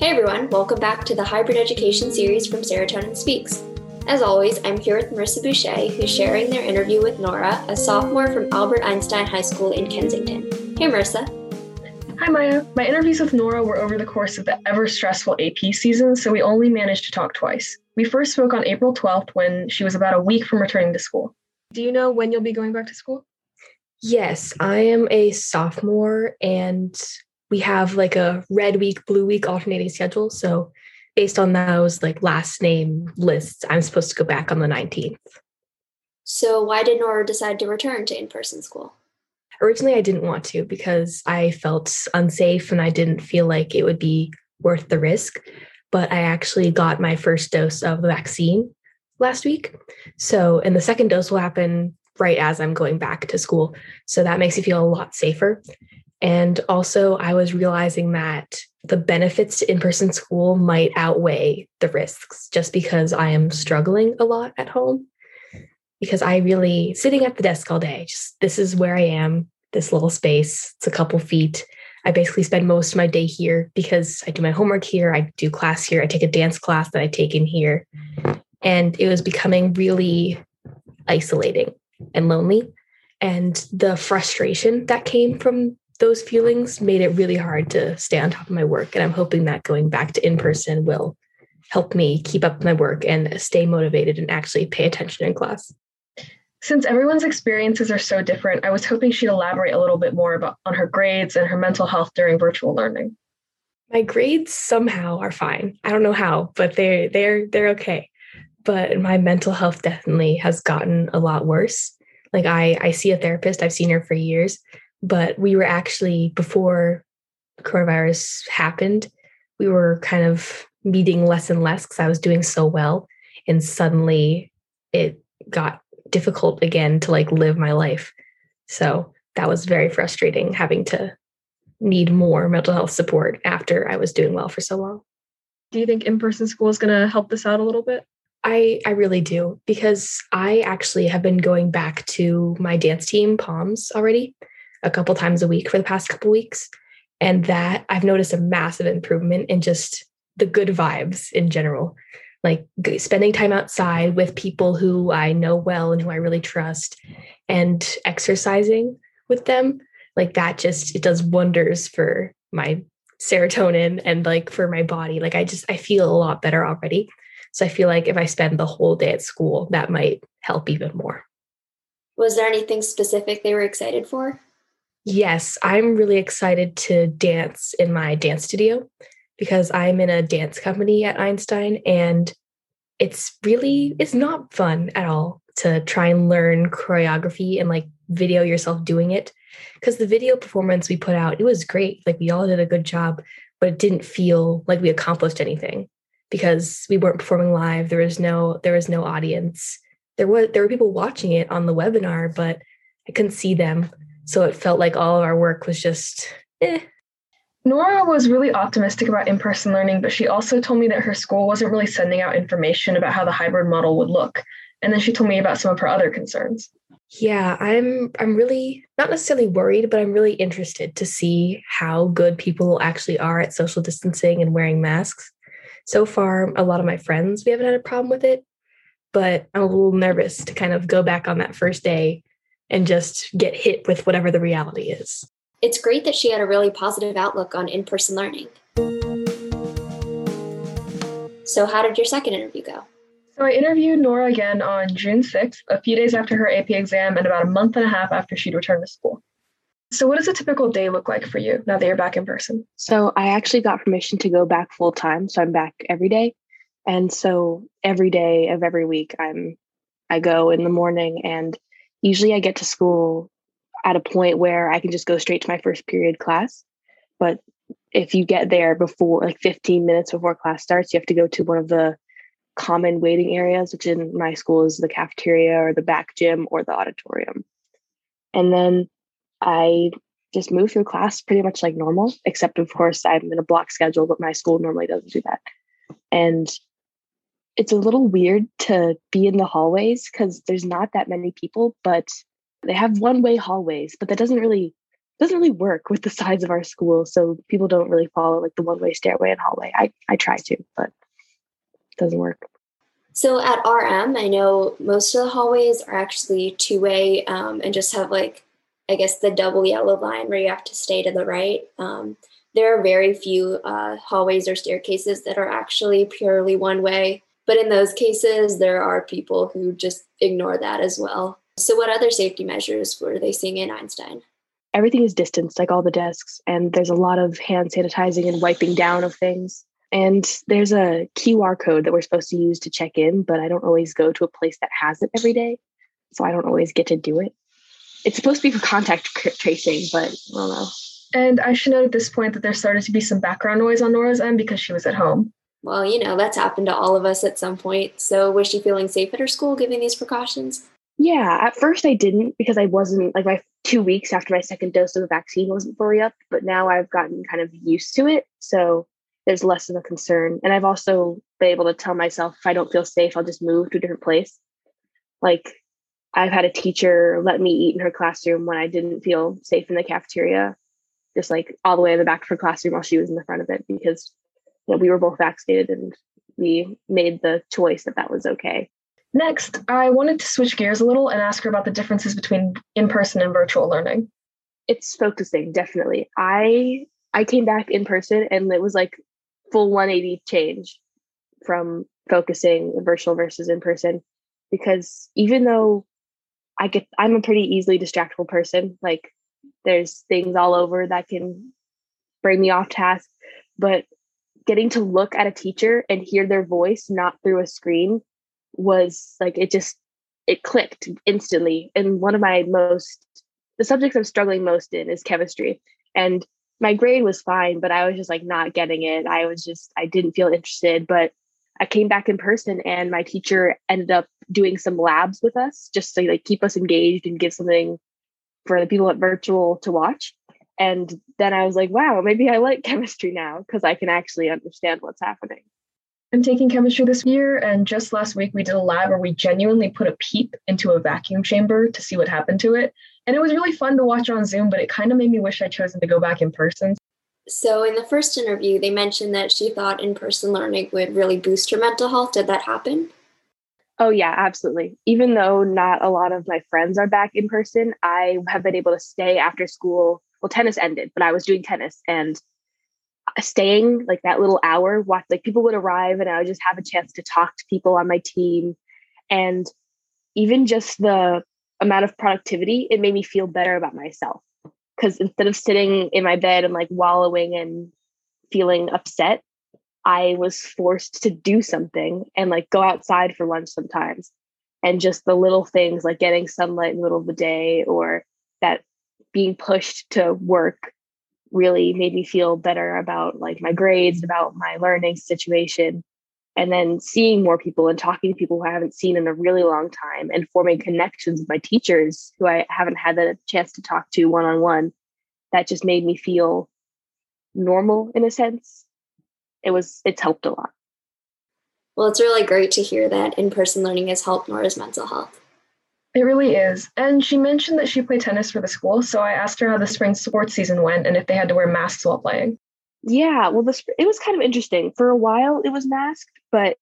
Hey everyone, welcome back to the Hybrid Education series from Serotonin Speaks. As always, I'm here with Marissa Boucher, who's sharing their interview with Nora, a sophomore from Albert Einstein High School in Kensington. Hey Marissa. Hi Maya. My interviews with Nora were over the course of the ever stressful AP season, so we only managed to talk twice. We first spoke on April 12th when she was about a week from returning to school. Do you know when you'll be going back to school? Yes, I am a sophomore and we have like a red week, blue week alternating schedule. So based on those like last name lists, I'm supposed to go back on the 19th. So why did Nora decide to return to in-person school? Originally I didn't want to because I felt unsafe and I didn't feel like it would be worth the risk. But I actually got my first dose of the vaccine last week. So, and the second dose will happen right as I'm going back to school. So that makes me feel a lot safer. And also, I was realizing that the benefits to in person school might outweigh the risks just because I am struggling a lot at home. Because I really, sitting at the desk all day, just this is where I am, this little space, it's a couple feet. I basically spend most of my day here because I do my homework here, I do class here, I take a dance class that I take in here. And it was becoming really isolating and lonely. And the frustration that came from those feelings made it really hard to stay on top of my work. And I'm hoping that going back to in person will help me keep up my work and stay motivated and actually pay attention in class. Since everyone's experiences are so different, I was hoping she'd elaborate a little bit more about on her grades and her mental health during virtual learning. My grades somehow are fine. I don't know how, but they're they're they're okay. But my mental health definitely has gotten a lot worse. Like I I see a therapist, I've seen her for years, but we were actually before coronavirus happened we were kind of meeting less and less because i was doing so well. And suddenly it got difficult again to like live my life. So that was very frustrating having to need more mental health support after i was doing well for so long. Do you think in-person school is going to help this out a little bit? I I really do because I actually have been going back to my dance team Palms already a couple times a week for the past couple weeks. And that I've noticed a massive improvement in just the good vibes in general. Like spending time outside with people who I know well and who I really trust and exercising with them. Like that just it does wonders for my serotonin and like for my body. Like I just I feel a lot better already. So I feel like if I spend the whole day at school, that might help even more. Was there anything specific they were excited for? Yes, I'm really excited to dance in my dance studio because I'm in a dance company at Einstein and it's really it's not fun at all to try and learn choreography and like video yourself doing it because the video performance we put out it was great like we all did a good job but it didn't feel like we accomplished anything because we weren't performing live there was no there was no audience. There was there were people watching it on the webinar but i couldn't see them so it felt like all of our work was just eh. Nora was really optimistic about in person learning, but she also told me that her school wasn't really sending out information about how the hybrid model would look. And then she told me about some of her other concerns. Yeah, I'm I'm really not necessarily worried, but I'm really interested to see how good people actually are at social distancing and wearing masks. So far, a lot of my friends, we haven't had a problem with it, but I'm a little nervous to kind of go back on that first day and just get hit with whatever the reality is. It's great that she had a really positive outlook on in person learning. So, how did your second interview go? So, I interviewed Nora again on June 6th, a few days after her AP exam and about a month and a half after she'd returned to school. So, what does a typical day look like for you now that you're back in person? So, I actually got permission to go back full time. So, I'm back every day. And so, every day of every week, I'm I go in the morning and usually I get to school at a point where I can just go straight to my first period class. But if you get there before like 15 minutes before class starts, you have to go to one of the common waiting areas, which in my school is the cafeteria or the back gym or the auditorium. And then I just move through class pretty much like normal, except of course I'm in a block schedule, but my school normally doesn't do that. And it's a little weird to be in the hallways because there's not that many people, but they have one way hallways, but that doesn't really doesn't really work with the size of our school. So people don't really follow like the one way stairway and hallway. I, I try to, but it doesn't work. So at RM, I know most of the hallways are actually two way um, and just have like, I guess, the double yellow line where you have to stay to the right. Um, there are very few uh, hallways or staircases that are actually purely one way. But in those cases, there are people who just ignore that as well. So, what other safety measures were they seeing in Einstein? Everything is distanced, like all the desks, and there's a lot of hand sanitizing and wiping down of things. And there's a QR code that we're supposed to use to check in, but I don't always go to a place that has it every day. So I don't always get to do it. It's supposed to be for contact tracing, but I don't know. And I should note at this point that there started to be some background noise on Nora's end because she was at home. Well, you know, that's happened to all of us at some point. So was she feeling safe at her school giving these precautions? Yeah, at first I didn't because I wasn't like my two weeks after my second dose of the vaccine wasn't fully up, but now I've gotten kind of used to it. So there's less of a concern. And I've also been able to tell myself if I don't feel safe, I'll just move to a different place. Like I've had a teacher let me eat in her classroom when I didn't feel safe in the cafeteria, just like all the way in the back of her classroom while she was in the front of it because know, we were both vaccinated and we made the choice that that was okay. Next, I wanted to switch gears a little and ask her about the differences between in person and virtual learning. It's focusing, definitely. I I came back in person and it was like full 180 change from focusing virtual versus in person because even though I get I'm a pretty easily distractible person like there's things all over that can bring me off task but getting to look at a teacher and hear their voice not through a screen was like it just it clicked instantly and one of my most the subjects i'm struggling most in is chemistry and my grade was fine, but I was just like not getting it. I was just, I didn't feel interested. But I came back in person and my teacher ended up doing some labs with us just to like keep us engaged and give something for the people at virtual to watch. And then I was like, wow, maybe I like chemistry now because I can actually understand what's happening. I'm taking chemistry this year, and just last week we did a lab where we genuinely put a peep into a vacuum chamber to see what happened to it. And it was really fun to watch on Zoom, but it kind of made me wish I'd chosen to go back in person. So, in the first interview, they mentioned that she thought in person learning would really boost her mental health. Did that happen? Oh, yeah, absolutely. Even though not a lot of my friends are back in person, I have been able to stay after school. Well, tennis ended, but I was doing tennis and uh, staying like that little hour watch like people would arrive and i would just have a chance to talk to people on my team. And even just the amount of productivity it made me feel better about myself. Because instead of sitting in my bed and like wallowing and feeling upset i was forced to do something and like go outside for lunch sometimes. And just the little things like getting sunlight in the middle of the day or that being pushed to work really made me feel better about like my grades, about my learning situation. And then seeing more people and talking to people who I haven't seen in a really long time and forming connections with my teachers who I haven't had the chance to talk to one on one, that just made me feel normal in a sense. It was, it's helped a lot. Well, it's really great to hear that in person learning has helped Nora's mental health. It really is. And she mentioned that she played tennis for the school. So I asked her how the spring sports season went and if they had to wear masks while playing. Yeah, well, the, it was kind of interesting. For a while, it was masked, but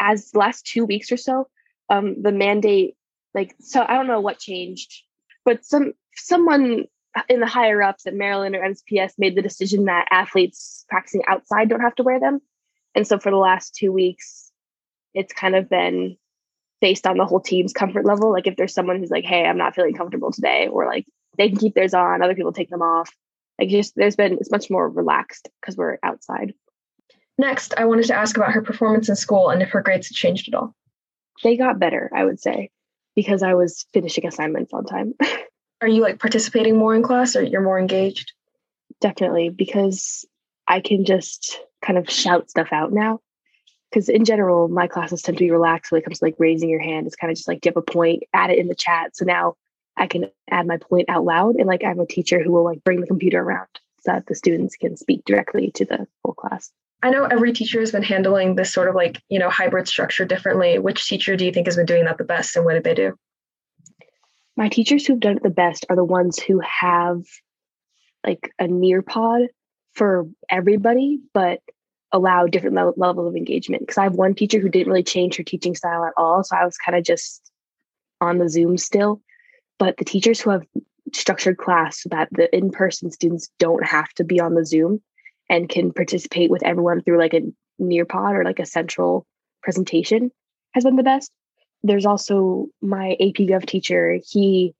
as last two weeks or so, um, the mandate, like, so I don't know what changed, but some someone in the higher ups at Maryland or MCPS made the decision that athletes practicing outside don't have to wear them. And so for the last two weeks, it's kind of been based on the whole team's comfort level. Like if there's someone who's like, hey, I'm not feeling comfortable today, or like they can keep theirs on, other people take them off. Like just there's been it's much more relaxed because we're outside. Next, I wanted to ask about her performance in school and if her grades had changed at all. They got better, I would say, because I was finishing assignments on time. Are you like participating more in class or you're more engaged? Definitely, because I can just kind of shout stuff out now because in general, my classes tend to be relaxed when it comes to like raising your hand. It's kind of just like, do you have a point? Add it in the chat. So now I can add my point out loud. And like, I'm a teacher who will like bring the computer around so that the students can speak directly to the whole class. I know every teacher has been handling this sort of like, you know, hybrid structure differently. Which teacher do you think has been doing that the best and what did they do? My teachers who've done it the best are the ones who have like a Nearpod for everybody, but allow different le- levels of engagement. Because I have one teacher who didn't really change her teaching style at all. So I was kind of just on the Zoom still. But the teachers who have structured class so that the in person students don't have to be on the Zoom and can participate with everyone through like a Nearpod or like a central presentation has been the best. There's also my AP Gov teacher. He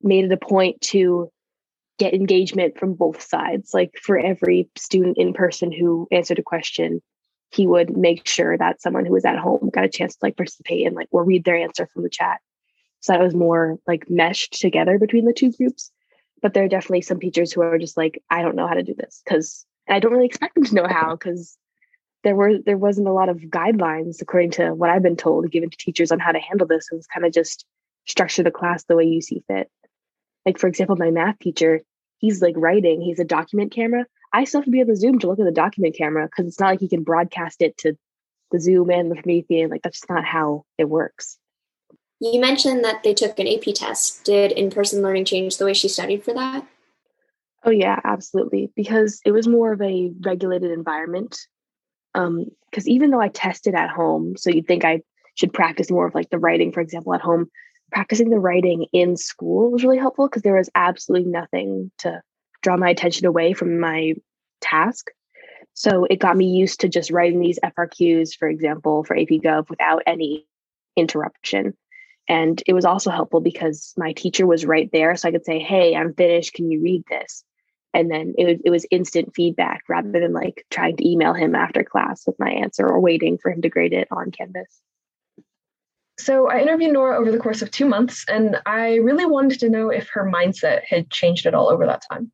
made it a point to get engagement from both sides. Like for every student in person who answered a question, he would make sure that someone who was at home got a chance to like participate and like or read their answer from the chat. So that was more like meshed together between the two groups. But there are definitely some teachers who are just like, I don't know how to do this because I don't really expect them to know how because there were there wasn't a lot of guidelines according to what I've been told given to teachers on how to handle this. It was kind of just structure the class the way you see fit. Like for example, my math teacher, he's like writing, he's a document camera. I still have to be on the Zoom to look at the document camera because it's not like he can broadcast it to the Zoom and the Promethean. Like that's just not how it works. You mentioned that they took an AP test. Did in person learning change the way she studied for that? Oh, yeah, absolutely. Because it was more of a regulated environment because um, even though I tested at home, so you'd think I should practice more of like the writing, for example, at home, practicing the writing in school was really helpful because there was absolutely nothing to draw my attention away from my task. So it got me used to just writing these FRQs, for example, for AP Gov without any interruption. And it was also helpful because my teacher was right there. So I could say, Hey, I'm finished. Can you read this? and then it was, it was instant feedback rather than like trying to email him after class with my answer or waiting for him to grade it on canvas so i interviewed nora over the course of two months and i really wanted to know if her mindset had changed at all over that time.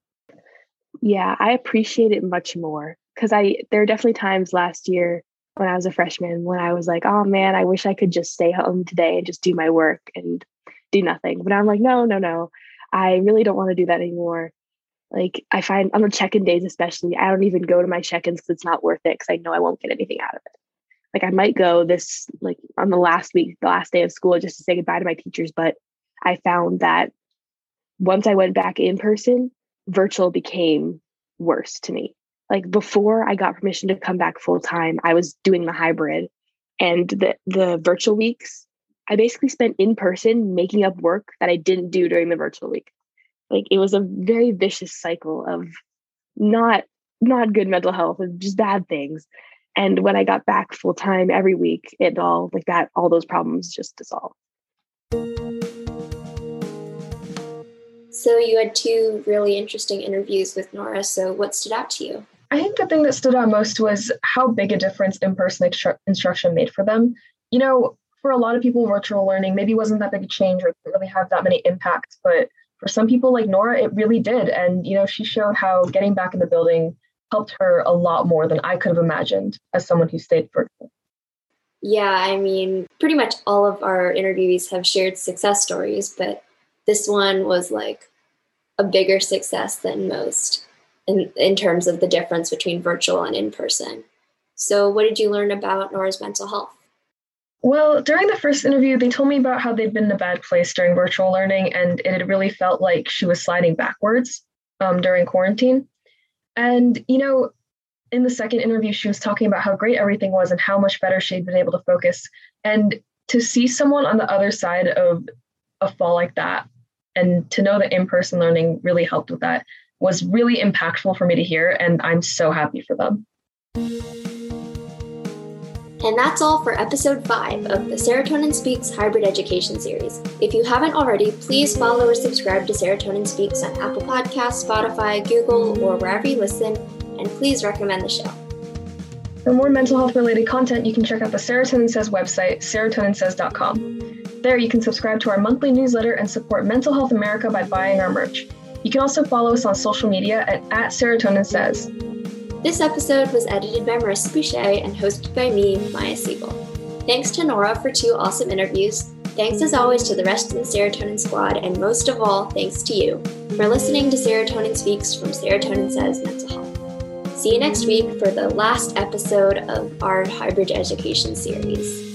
Yeah i appreciate it much more because i there are definitely times last year when i was a freshman when i was like oh man i wish i could just stay home today and just do my work and do nothing. But i'm like no no no. I really don't want to do that anymore. Like I find on the check-in days, especially, I don't even go to my check-ins because it's not worth it because I know I won't get anything out of it. Like I might go this like on the last week, the last day of school, just to say goodbye to my teachers. But I found that once I went back in person, virtual became worse to me. Like before I got permission to come back full time, I was doing the hybrid and the the virtual weeks. I basically spent in person making up work that I didn't do during the virtual week like it was a very vicious cycle of not not good mental health and just bad things and when i got back full time every week it all like that all those problems just dissolved. So you had two really interesting interviews with nora so what stood out to you? I think the thing that stood out most was how big a difference in-person instru- instruction made for them. You know for a lot of people virtual learning maybe wasn't that big a change or didn't really have that many impacts but for some people like Nora, it really did. And, you know, she showed how getting back in the building helped her a lot more than I could have imagined as someone who stayed virtual. Yeah, I mean, pretty much all of our interviewees have shared success stories, but this one was like a bigger success than most in, in terms of the difference between virtual and in person. So, what did you learn about Nora's mental health? Well, during the first interview, they told me about how they'd been in a bad place during virtual learning, and it had really felt like she was sliding backwards um, during quarantine. And, you know, in the second interview, she was talking about how great everything was and how much better she'd been able to focus. And to see someone on the other side of a fall like that, and to know that in person learning really helped with that, was really impactful for me to hear. And I'm so happy for them. And that's all for episode 5 of the Serotonin Speaks Hybrid Education Series. If you haven't already, please follow or subscribe to Serotonin Speaks on Apple Podcasts, Spotify, Google, or wherever you listen, and please recommend the show. For more mental health related content, you can check out the Serotonin Says website, serotoninsays.com. There, you can subscribe to our monthly newsletter and support Mental Health America by buying our merch. You can also follow us on social media at, at Serotonin Says. This episode was edited by Marissa Boucher and hosted by me, Maya Siegel. Thanks to Nora for two awesome interviews. Thanks as always to the rest of the Serotonin Squad, and most of all, thanks to you for listening to Serotonin Speaks from Serotonin Says Mental Health. See you next week for the last episode of our hybrid education series.